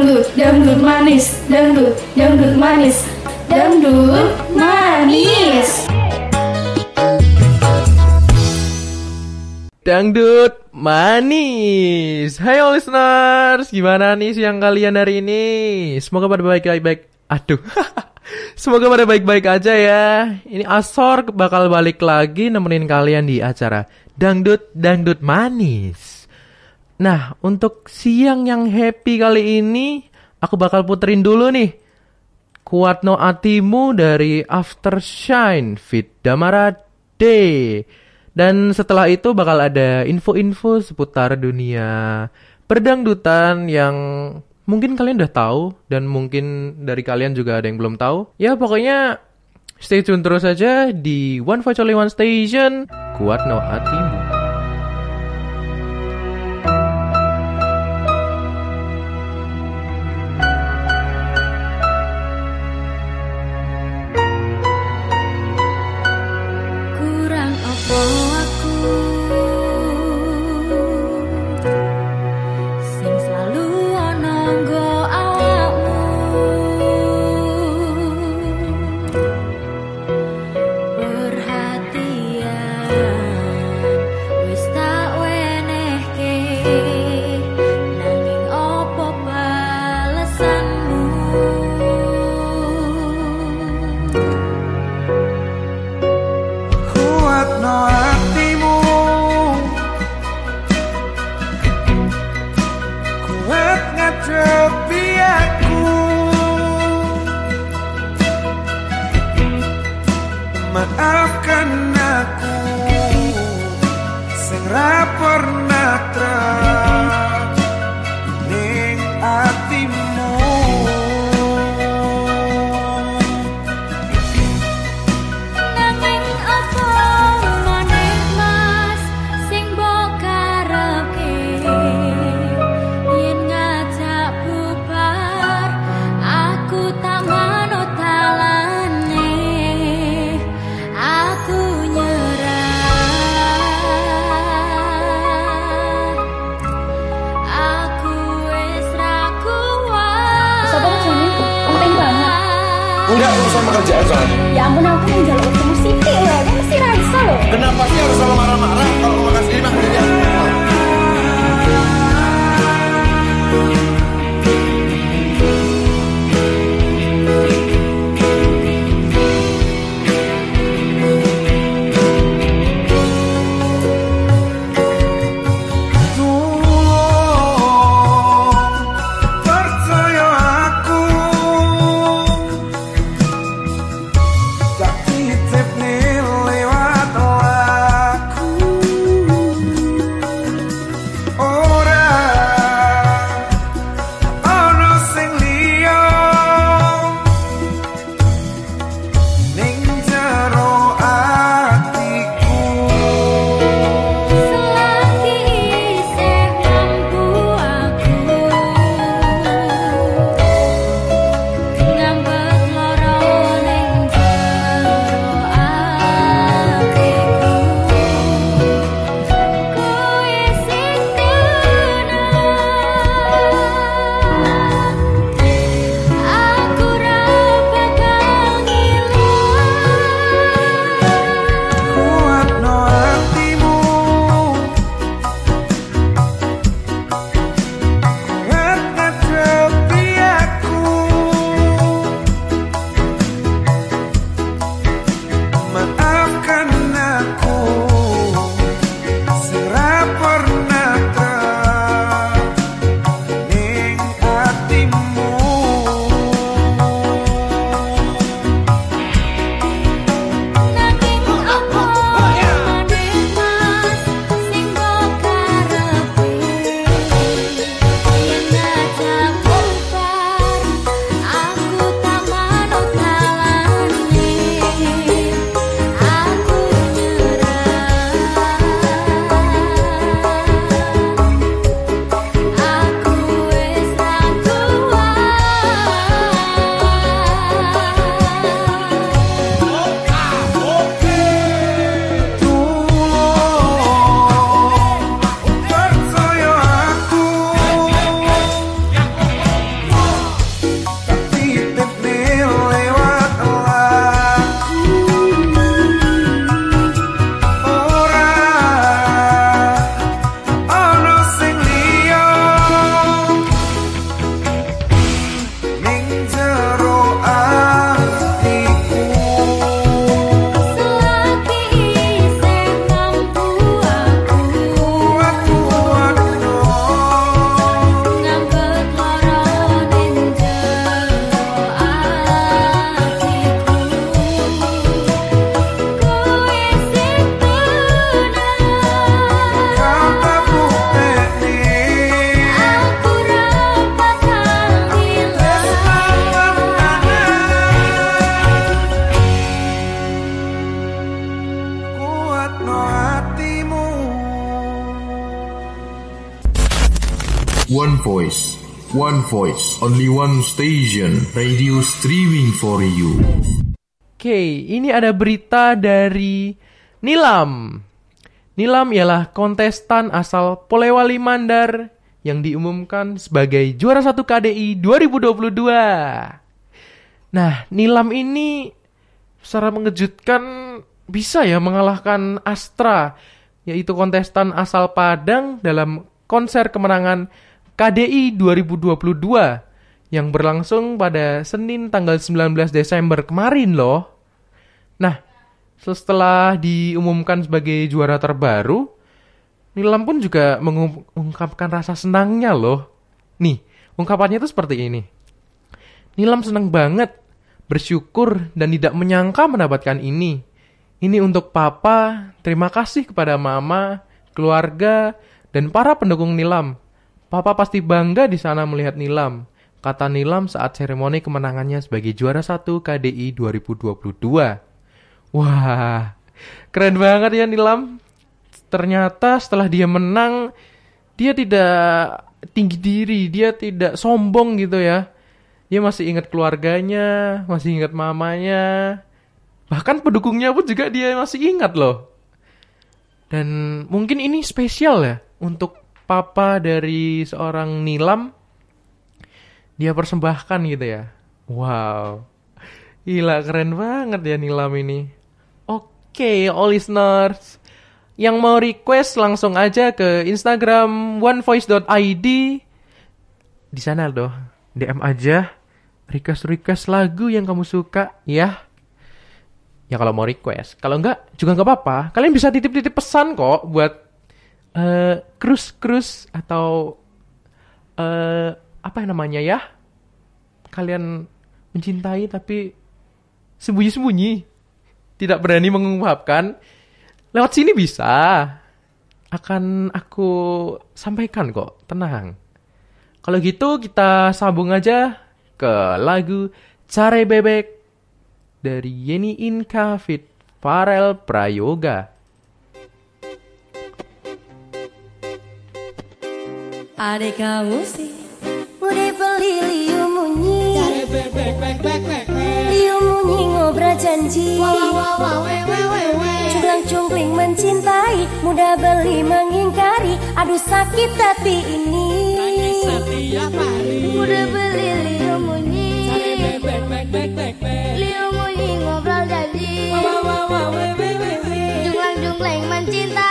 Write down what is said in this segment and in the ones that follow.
dangdut, dangdut manis, dangdut, dangdut manis, dangdut manis. Dangdut manis. Hai all listeners, gimana nih siang kalian hari ini? Semoga pada baik-baik. Aduh. Semoga pada baik-baik aja ya. Ini Asor bakal balik lagi nemenin kalian di acara Dangdut Dangdut Manis. Nah, untuk siang yang happy kali ini, aku bakal puterin dulu nih. Kuat no atimu dari Aftershine Fit Damara Day. Dan setelah itu bakal ada info-info seputar dunia perdangdutan yang mungkin kalian udah tahu dan mungkin dari kalian juga ada yang belum tahu. Ya pokoknya stay tune terus aja di One Voice Only One Station. Kuat no only one station, radio streaming for you. Oke, ini ada berita dari Nilam. Nilam ialah kontestan asal Polewali Mandar yang diumumkan sebagai juara satu KDI 2022. Nah, Nilam ini secara mengejutkan bisa ya mengalahkan Astra, yaitu kontestan asal Padang dalam konser kemenangan KDI 2022 yang berlangsung pada Senin tanggal 19 Desember kemarin loh. Nah, setelah diumumkan sebagai juara terbaru, Nilam pun juga mengungkapkan rasa senangnya loh. Nih, ungkapannya itu seperti ini. Nilam senang banget, bersyukur dan tidak menyangka mendapatkan ini. Ini untuk papa, terima kasih kepada mama, keluarga, dan para pendukung Nilam. Papa pasti bangga di sana melihat Nilam, kata Nilam saat seremoni kemenangannya sebagai juara satu KDI 2022. Wah, keren banget ya Nilam. Ternyata setelah dia menang, dia tidak tinggi diri, dia tidak sombong gitu ya. Dia masih ingat keluarganya, masih ingat mamanya. Bahkan pendukungnya pun juga dia masih ingat loh. Dan mungkin ini spesial ya untuk papa dari seorang Nilam dia persembahkan gitu ya. Wow. Gila keren banget ya Nilam ini. Oke, all listeners. Yang mau request langsung aja ke Instagram onevoice.id. Di sana loh, DM aja request-request lagu yang kamu suka ya. Ya kalau mau request. Kalau enggak juga nggak apa-apa. Kalian bisa titip-titip pesan kok buat eh cruise cruise atau eh apa namanya ya? Kalian mencintai tapi sembunyi-sembunyi, tidak berani mengungkapkan. Lewat sini bisa. Akan aku sampaikan kok, tenang. Kalau gitu kita sambung aja ke lagu Care Bebek dari Yeni Inka Fit Farel Prayoga. Adek kamu sih liu munyi Liu munyi ngobrol janji. Cunglang cungkling mencintai Mudah beli mengingkari. Aduh sakit hati ini. Udah beli liu munyi Liu munyi ngobrol janji. Junglang jungling mencintai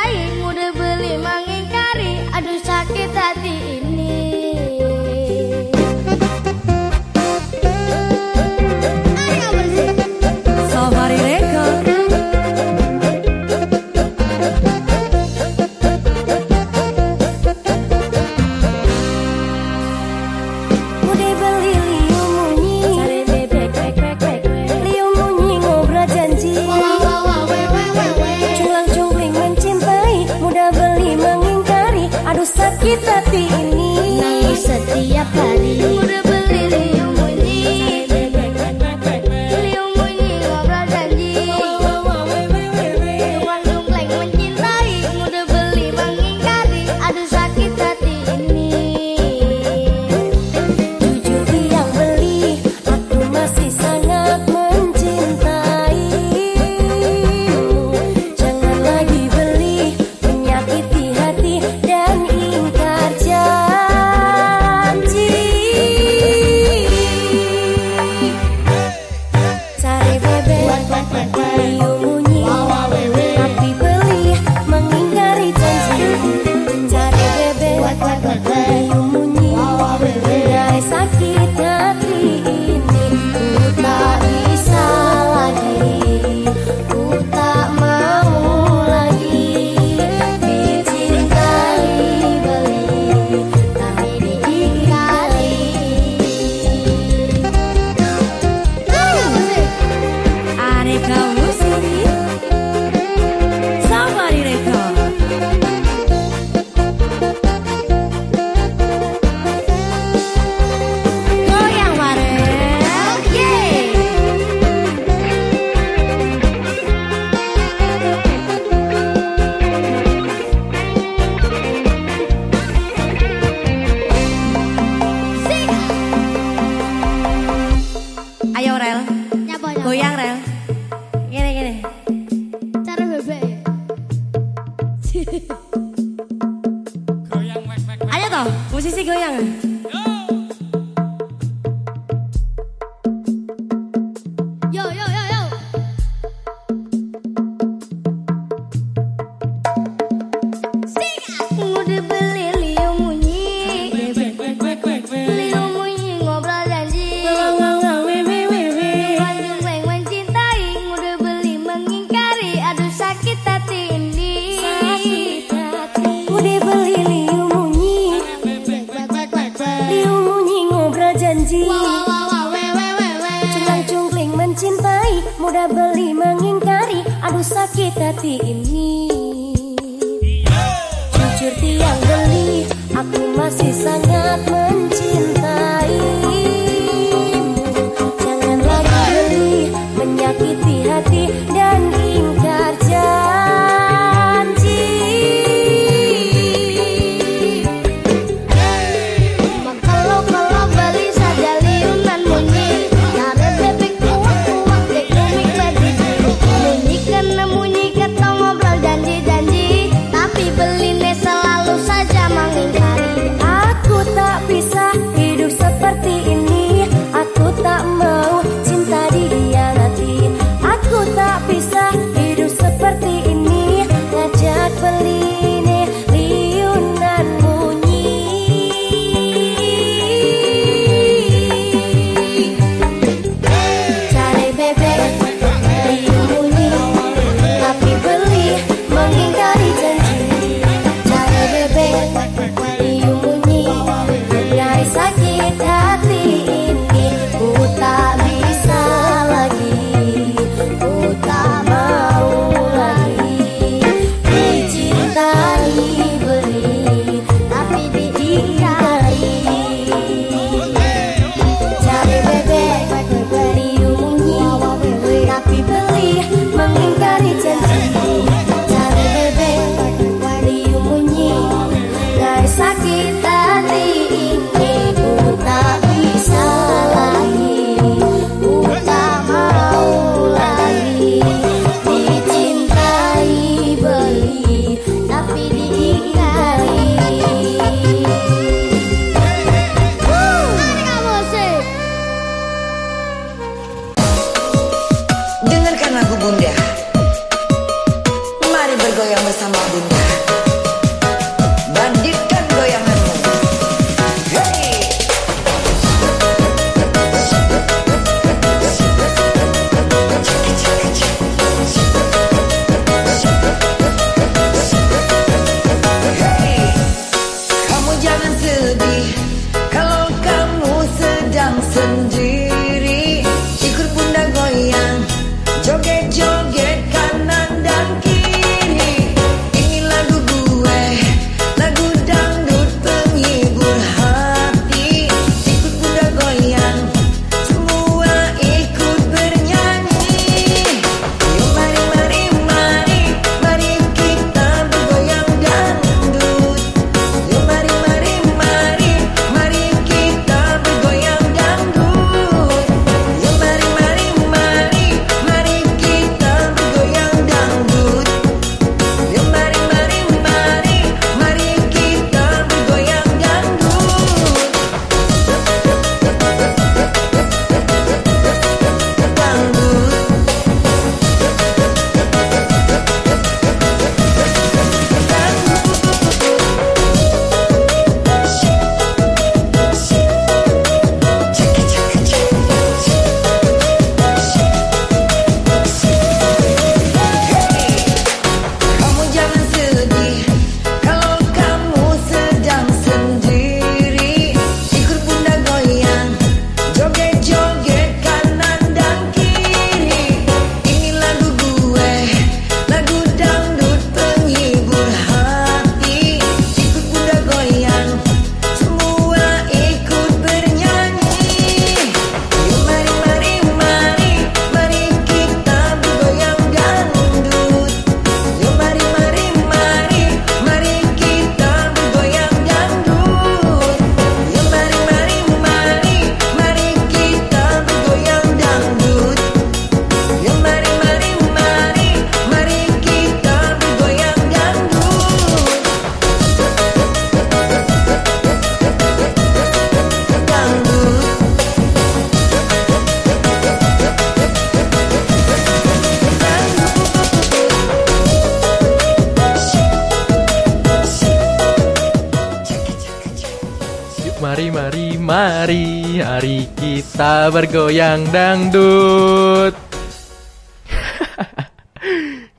bergoyang dangdut.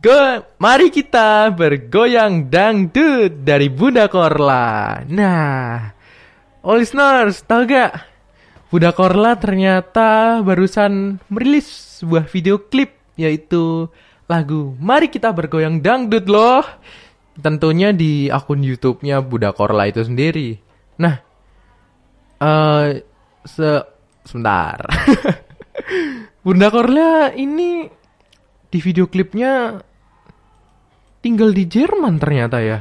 Go, mari kita bergoyang dangdut dari Bunda Korla. Nah, all listeners, tahu gak? Bunda Korla ternyata barusan merilis sebuah video klip yaitu lagu Mari Kita Bergoyang Dangdut loh. Tentunya di akun YouTube-nya Bunda Korla itu sendiri. Nah, eh se sebentar. Bunda Korla ini di video klipnya tinggal di Jerman ternyata ya.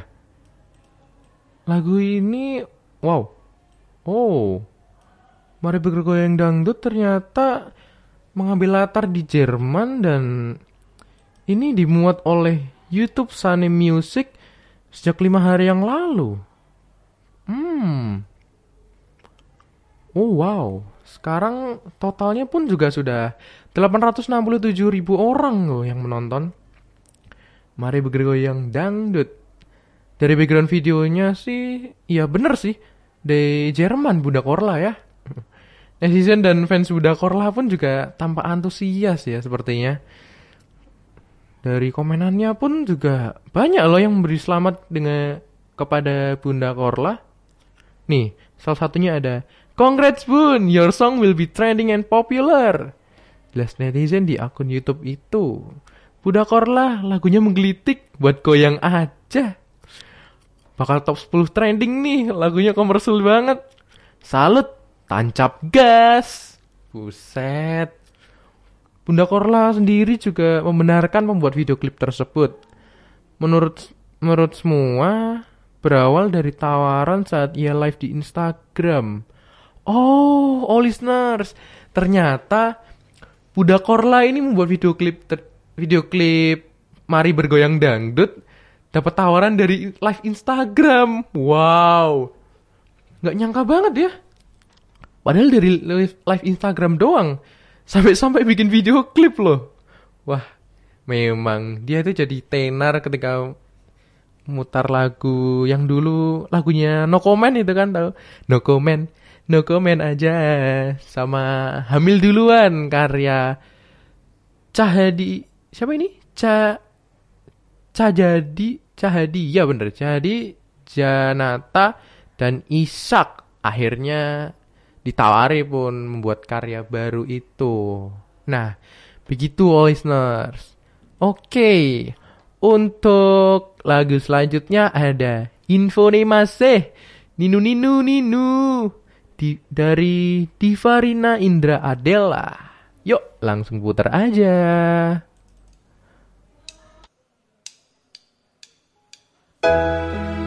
Lagu ini wow. Oh. Mari bergoyang dangdut ternyata mengambil latar di Jerman dan ini dimuat oleh YouTube Sunny Music sejak lima hari yang lalu. Hmm. Oh wow. Sekarang totalnya pun juga sudah 867 ribu orang loh yang menonton. Mari bergoyang dangdut. Dari background videonya sih, ya bener sih. Dari Jerman Bunda Korla ya. Netizen dan fans Bunda Korla pun juga tampak antusias ya sepertinya. Dari komenannya pun juga banyak loh yang memberi selamat dengan kepada Bunda Korla. Nih, salah satunya ada Congrats Bun, your song will be trending and popular. Jelas netizen di akun YouTube itu. Bunda Korla lagunya menggelitik buat goyang aja. Bakal top 10 trending nih, lagunya komersil banget. Salut, tancap gas. Buset. Bunda Korla sendiri juga membenarkan membuat video klip tersebut. Menurut menurut semua berawal dari tawaran saat ia live di Instagram. Oh, all listeners, ternyata Bunda Korla ini membuat video klip ter- video klip Mari bergoyang dangdut dapat tawaran dari live Instagram. Wow. Nggak nyangka banget ya. Padahal dari live, live Instagram doang sampai-sampai bikin video klip loh. Wah, memang dia itu jadi tenar ketika mutar lagu yang dulu lagunya No Comment itu kan tahu No Comment No Comment aja. Sama Hamil duluan karya Cahadi siapa ini? Ca Cahadi Cahadi. Ya bener. Cahadi Janata dan Ishak. Akhirnya ditawari pun membuat karya baru itu. Nah, begitu listeners. Oke, untuk lagu selanjutnya ada Info nih masih. Ninu Ninu Ninu di, dari Divarina Indra Adela. Yuk, langsung putar aja. Ada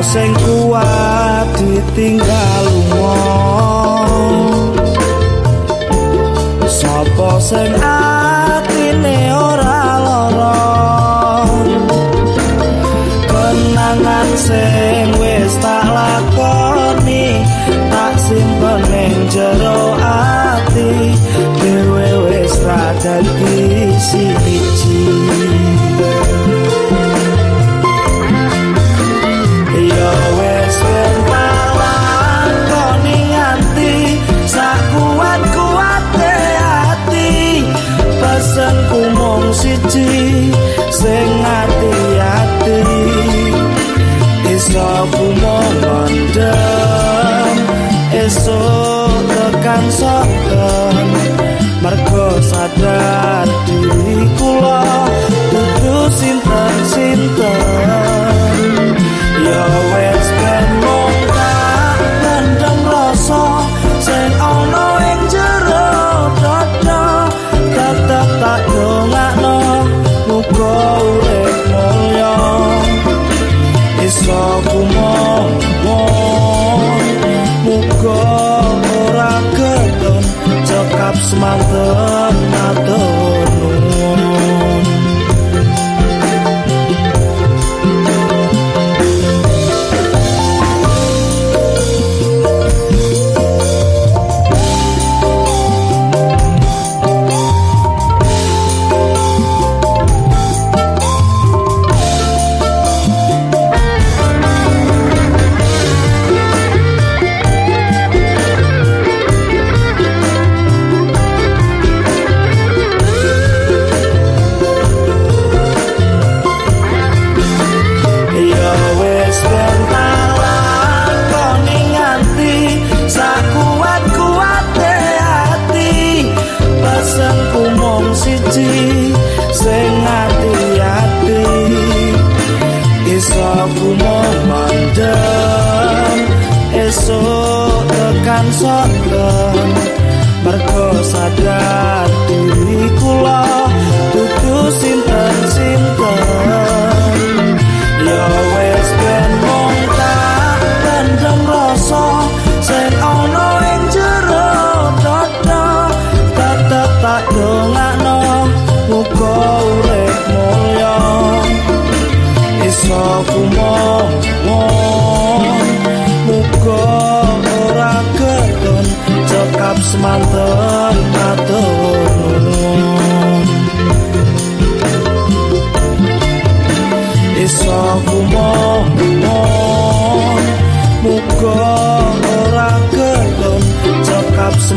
Sing kuat ditinggal lunga Sopo sing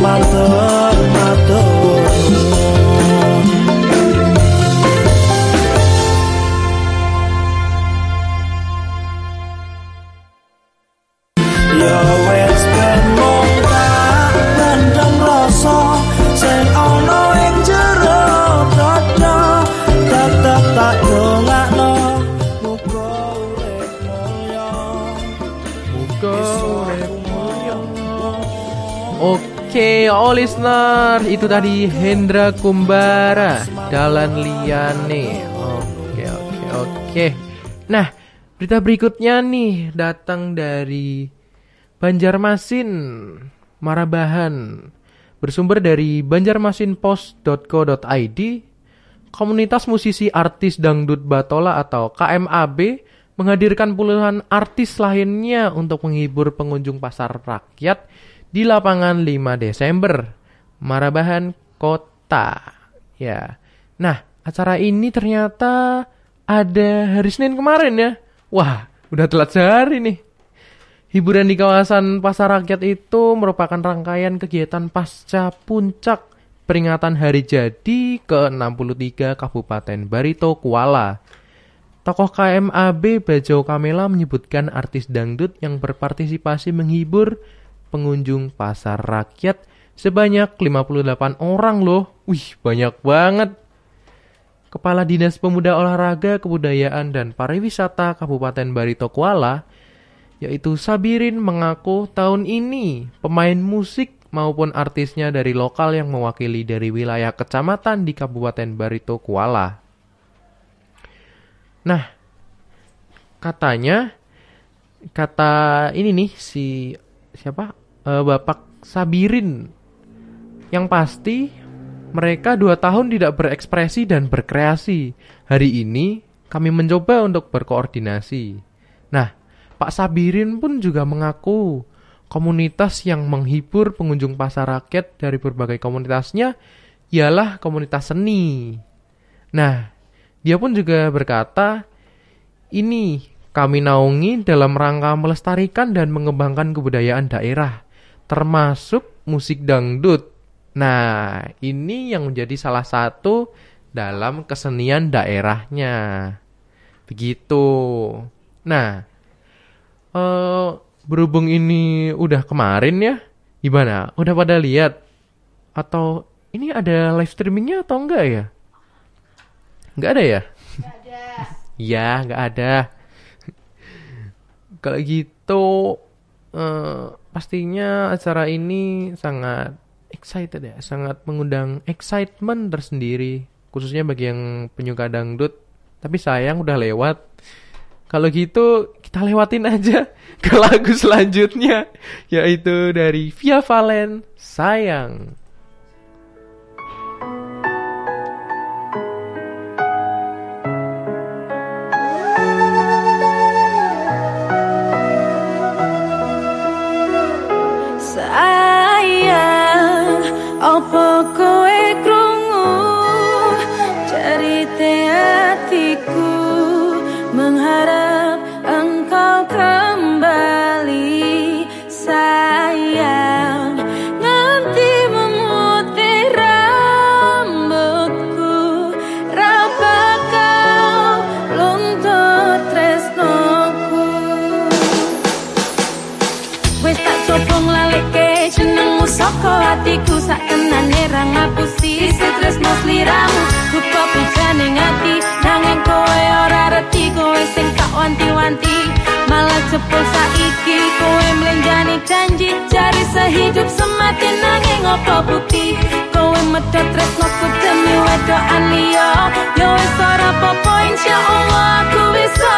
mantu itu tadi Hendra Kumbara Dalan Liane. Oke, oke, oke. Nah, berita berikutnya nih datang dari Banjarmasin, Marabahan. Bersumber dari banjarmasinpost.co.id, komunitas musisi artis dangdut Batola atau KMAB menghadirkan puluhan artis lainnya untuk menghibur pengunjung pasar rakyat di lapangan 5 Desember, Marabahan Kota. Ya. Nah, acara ini ternyata ada hari Senin kemarin ya. Wah, udah telat sehari nih. Hiburan di kawasan pasar rakyat itu merupakan rangkaian kegiatan pasca puncak peringatan hari jadi ke-63 Kabupaten Barito Kuala. Tokoh KMAB Bajau Kamela menyebutkan artis dangdut yang berpartisipasi menghibur pengunjung pasar rakyat sebanyak 58 orang loh. Wih, banyak banget. Kepala Dinas Pemuda Olahraga, Kebudayaan dan Pariwisata Kabupaten Barito Kuala, yaitu Sabirin mengaku tahun ini pemain musik maupun artisnya dari lokal yang mewakili dari wilayah kecamatan di Kabupaten Barito Kuala. Nah, katanya kata ini nih si siapa Eh, Bapak Sabirin yang pasti mereka dua tahun tidak berekspresi dan berkreasi. Hari ini kami mencoba untuk berkoordinasi. Nah, Pak Sabirin pun juga mengaku komunitas yang menghibur pengunjung pasar rakyat dari berbagai komunitasnya ialah komunitas seni. Nah, dia pun juga berkata, ini kami naungi dalam rangka melestarikan dan mengembangkan kebudayaan daerah, termasuk musik dangdut. Nah, ini yang menjadi salah satu dalam kesenian daerahnya. Begitu. Nah, eh berhubung ini udah kemarin ya, gimana? Udah pada lihat? Atau ini ada live streamingnya atau enggak ya? Enggak ada ya? Enggak ada. ya, enggak ada. Kalau gitu, eh, pastinya acara ini sangat excited ya, sangat mengundang excitement tersendiri, khususnya bagi yang penyuka dangdut. Tapi sayang udah lewat. Kalau gitu kita lewatin aja ke lagu selanjutnya, yaitu dari Via Valen, Sayang. Ngapusi stres mas liramu rupa pujane ngati nanging kowe ora reti kowe sing tak wanti-wanti malah cepul saiki kowe mlenjani janji cari sehidup semati nanging apa bukti kowe medhot tresnoku demi wedokan liya yo wis ora apa-apa insyaallah aku bisa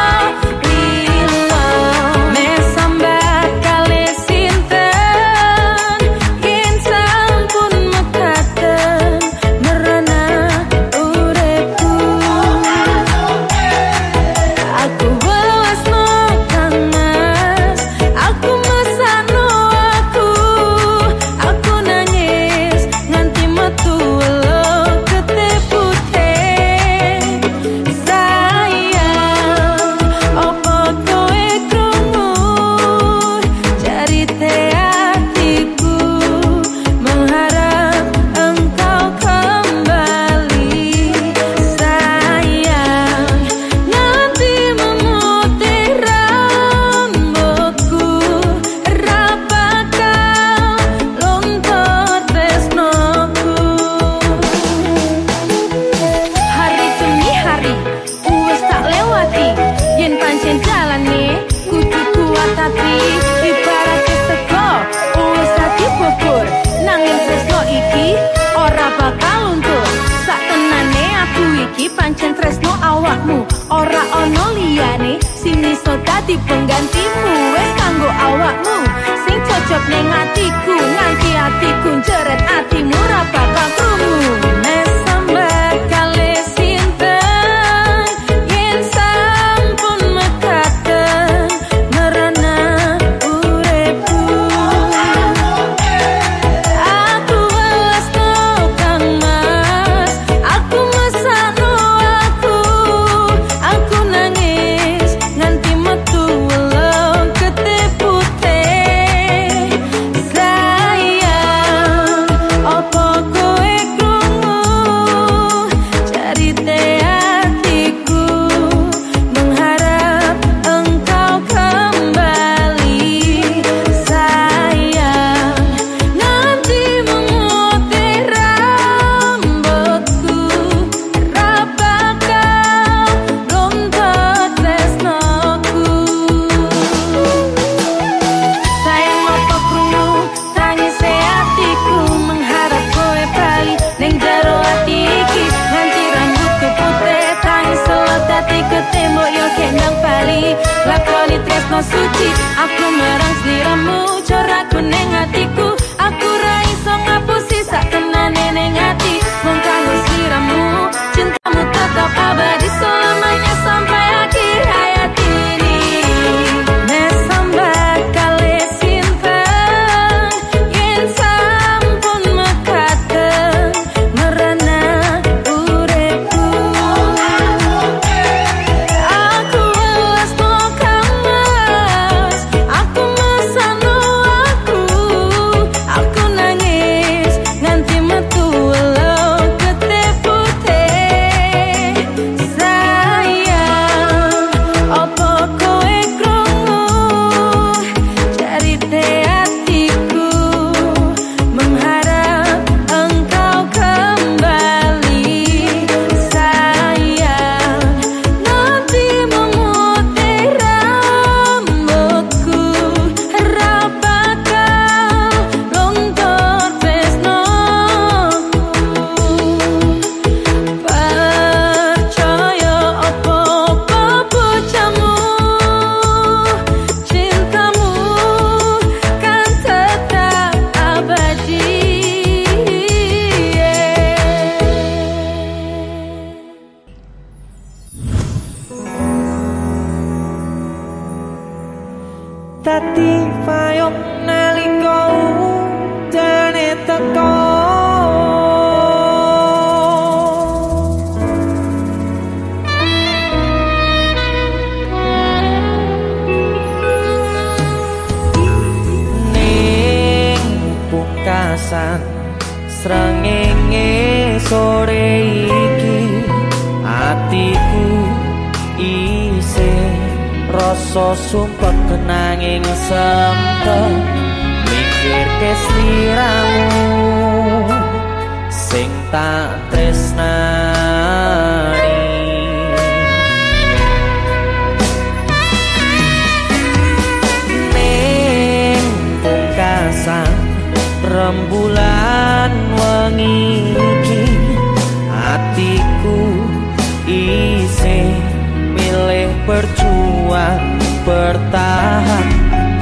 berjuang bertahan.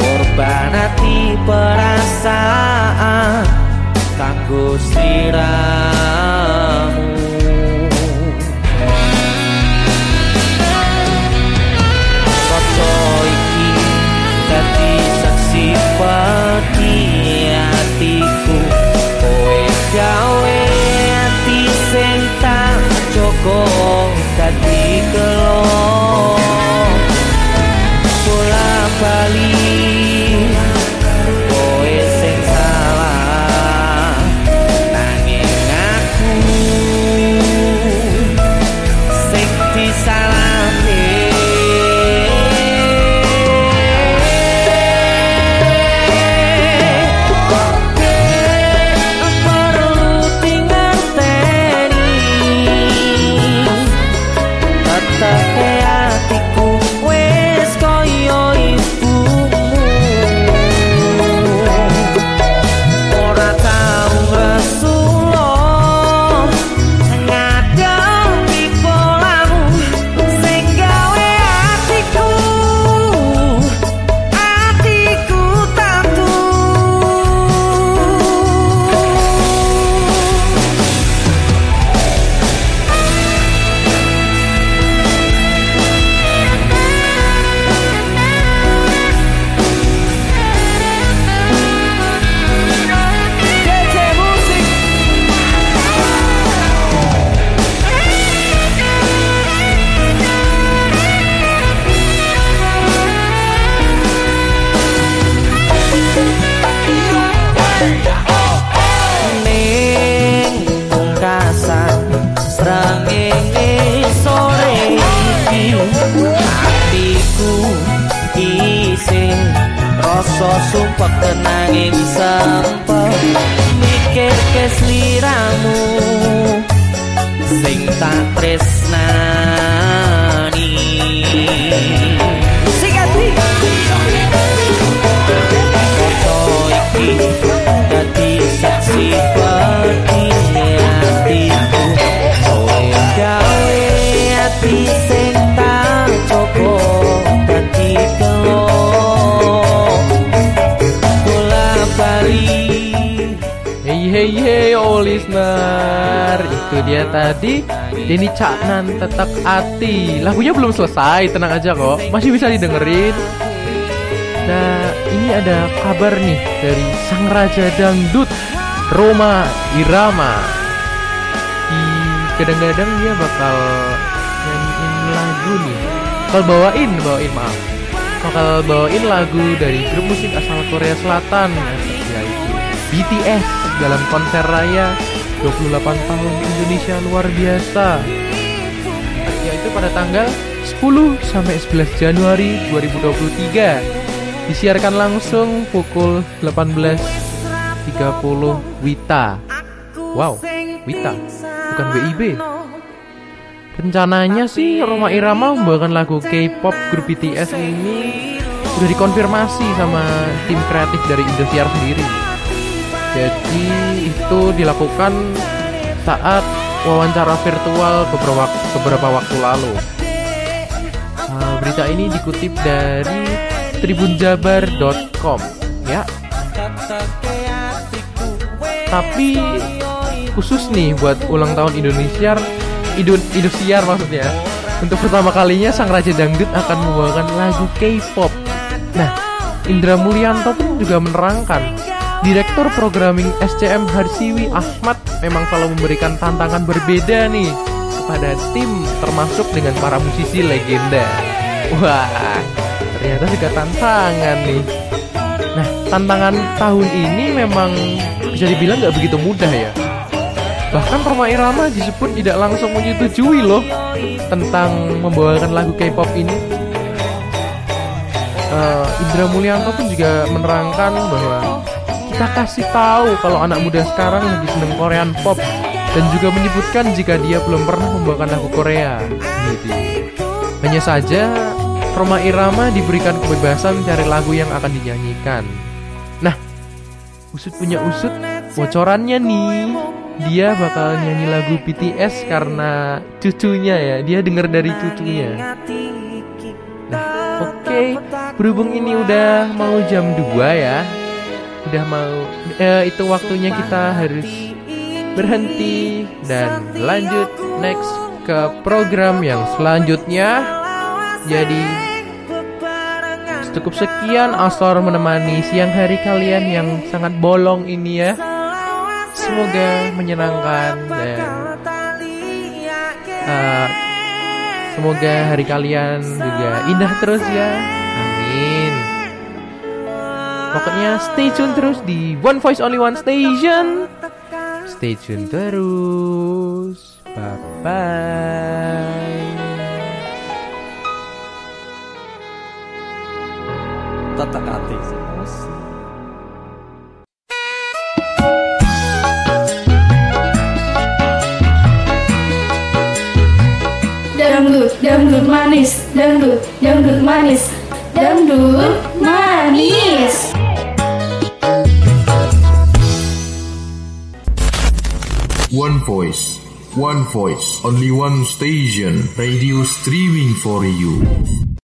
Korban hati perasaan kanggo sliramu kembali Caknan Tetap Ati Lagunya belum selesai Tenang aja kok. Masih bisa didengerin. Nah ini ada kabar nih Dari Sang Raja Dangdut Roma Irama. Di kadang-kadang dia bakal Nyanyiin lagu nih. Bakal bawain Bawain maaf. Bakal bawain lagu dari grup musik asal Korea Selatan. Yaitu BTS dalam konser raya 28 tahun Indonesia luar biasa yaitu pada tanggal 10 sampai 11 Januari 2023 disiarkan langsung pukul 18.30 Wita. Wow Wita bukan WIB rencananya sih Roma Irama membawakan lagu K-pop grup BTS ini. Sudah dikonfirmasi sama tim kreatif dari Indosiar sendiri. Jadi itu dilakukan saat wawancara virtual beberapa, beberapa waktu lalu. Nah, berita ini dikutip dari tribunjabar.com ya. Tapi khusus nih buat ulang tahun Indonesia, Indosiar maksudnya. Untuk pertama kalinya Sang Raja Dangdut akan membawakan lagu K-pop. Nah, Indra Mulyanto pun juga menerangkan Direktur Programming SCM Harsiwi Ahmad memang selalu memberikan tantangan berbeda nih kepada tim termasuk dengan para musisi legenda. Wah, ternyata juga tantangan nih. Nah, tantangan tahun ini memang bisa dibilang nggak begitu mudah ya. Bahkan Roma Irama disebut tidak langsung menyetujui loh tentang membawakan lagu K-pop ini. Uh, Indra Mulyanto pun juga menerangkan bahwa kita kasih tahu kalau anak muda sekarang lagi seneng Korean pop dan juga menyebutkan jika dia belum pernah membawakan lagu Korea. Gitu. Hanya saja Roma Irama diberikan kebebasan mencari lagu yang akan dinyanyikan. Nah, Usut punya Usut, bocorannya nih, dia bakal nyanyi lagu BTS karena cucunya ya, dia dengar dari cucunya. Nah, oke, okay. berhubung ini udah mau jam 2 ya, udah mau eh, itu waktunya kita harus berhenti dan lanjut next ke program yang selanjutnya. Jadi cukup sekian Asor menemani siang hari kalian yang sangat bolong ini ya. Semoga menyenangkan dan uh, semoga hari kalian juga indah terus ya Pokoknya stay tune terus di One Voice Only One Station. Stay tune terus. Bye bye. Tatak hati Dangdut, dangdut manis, dangdut, dangdut manis, dangdut manis. One voice, one voice, only one station, radio streaming for you.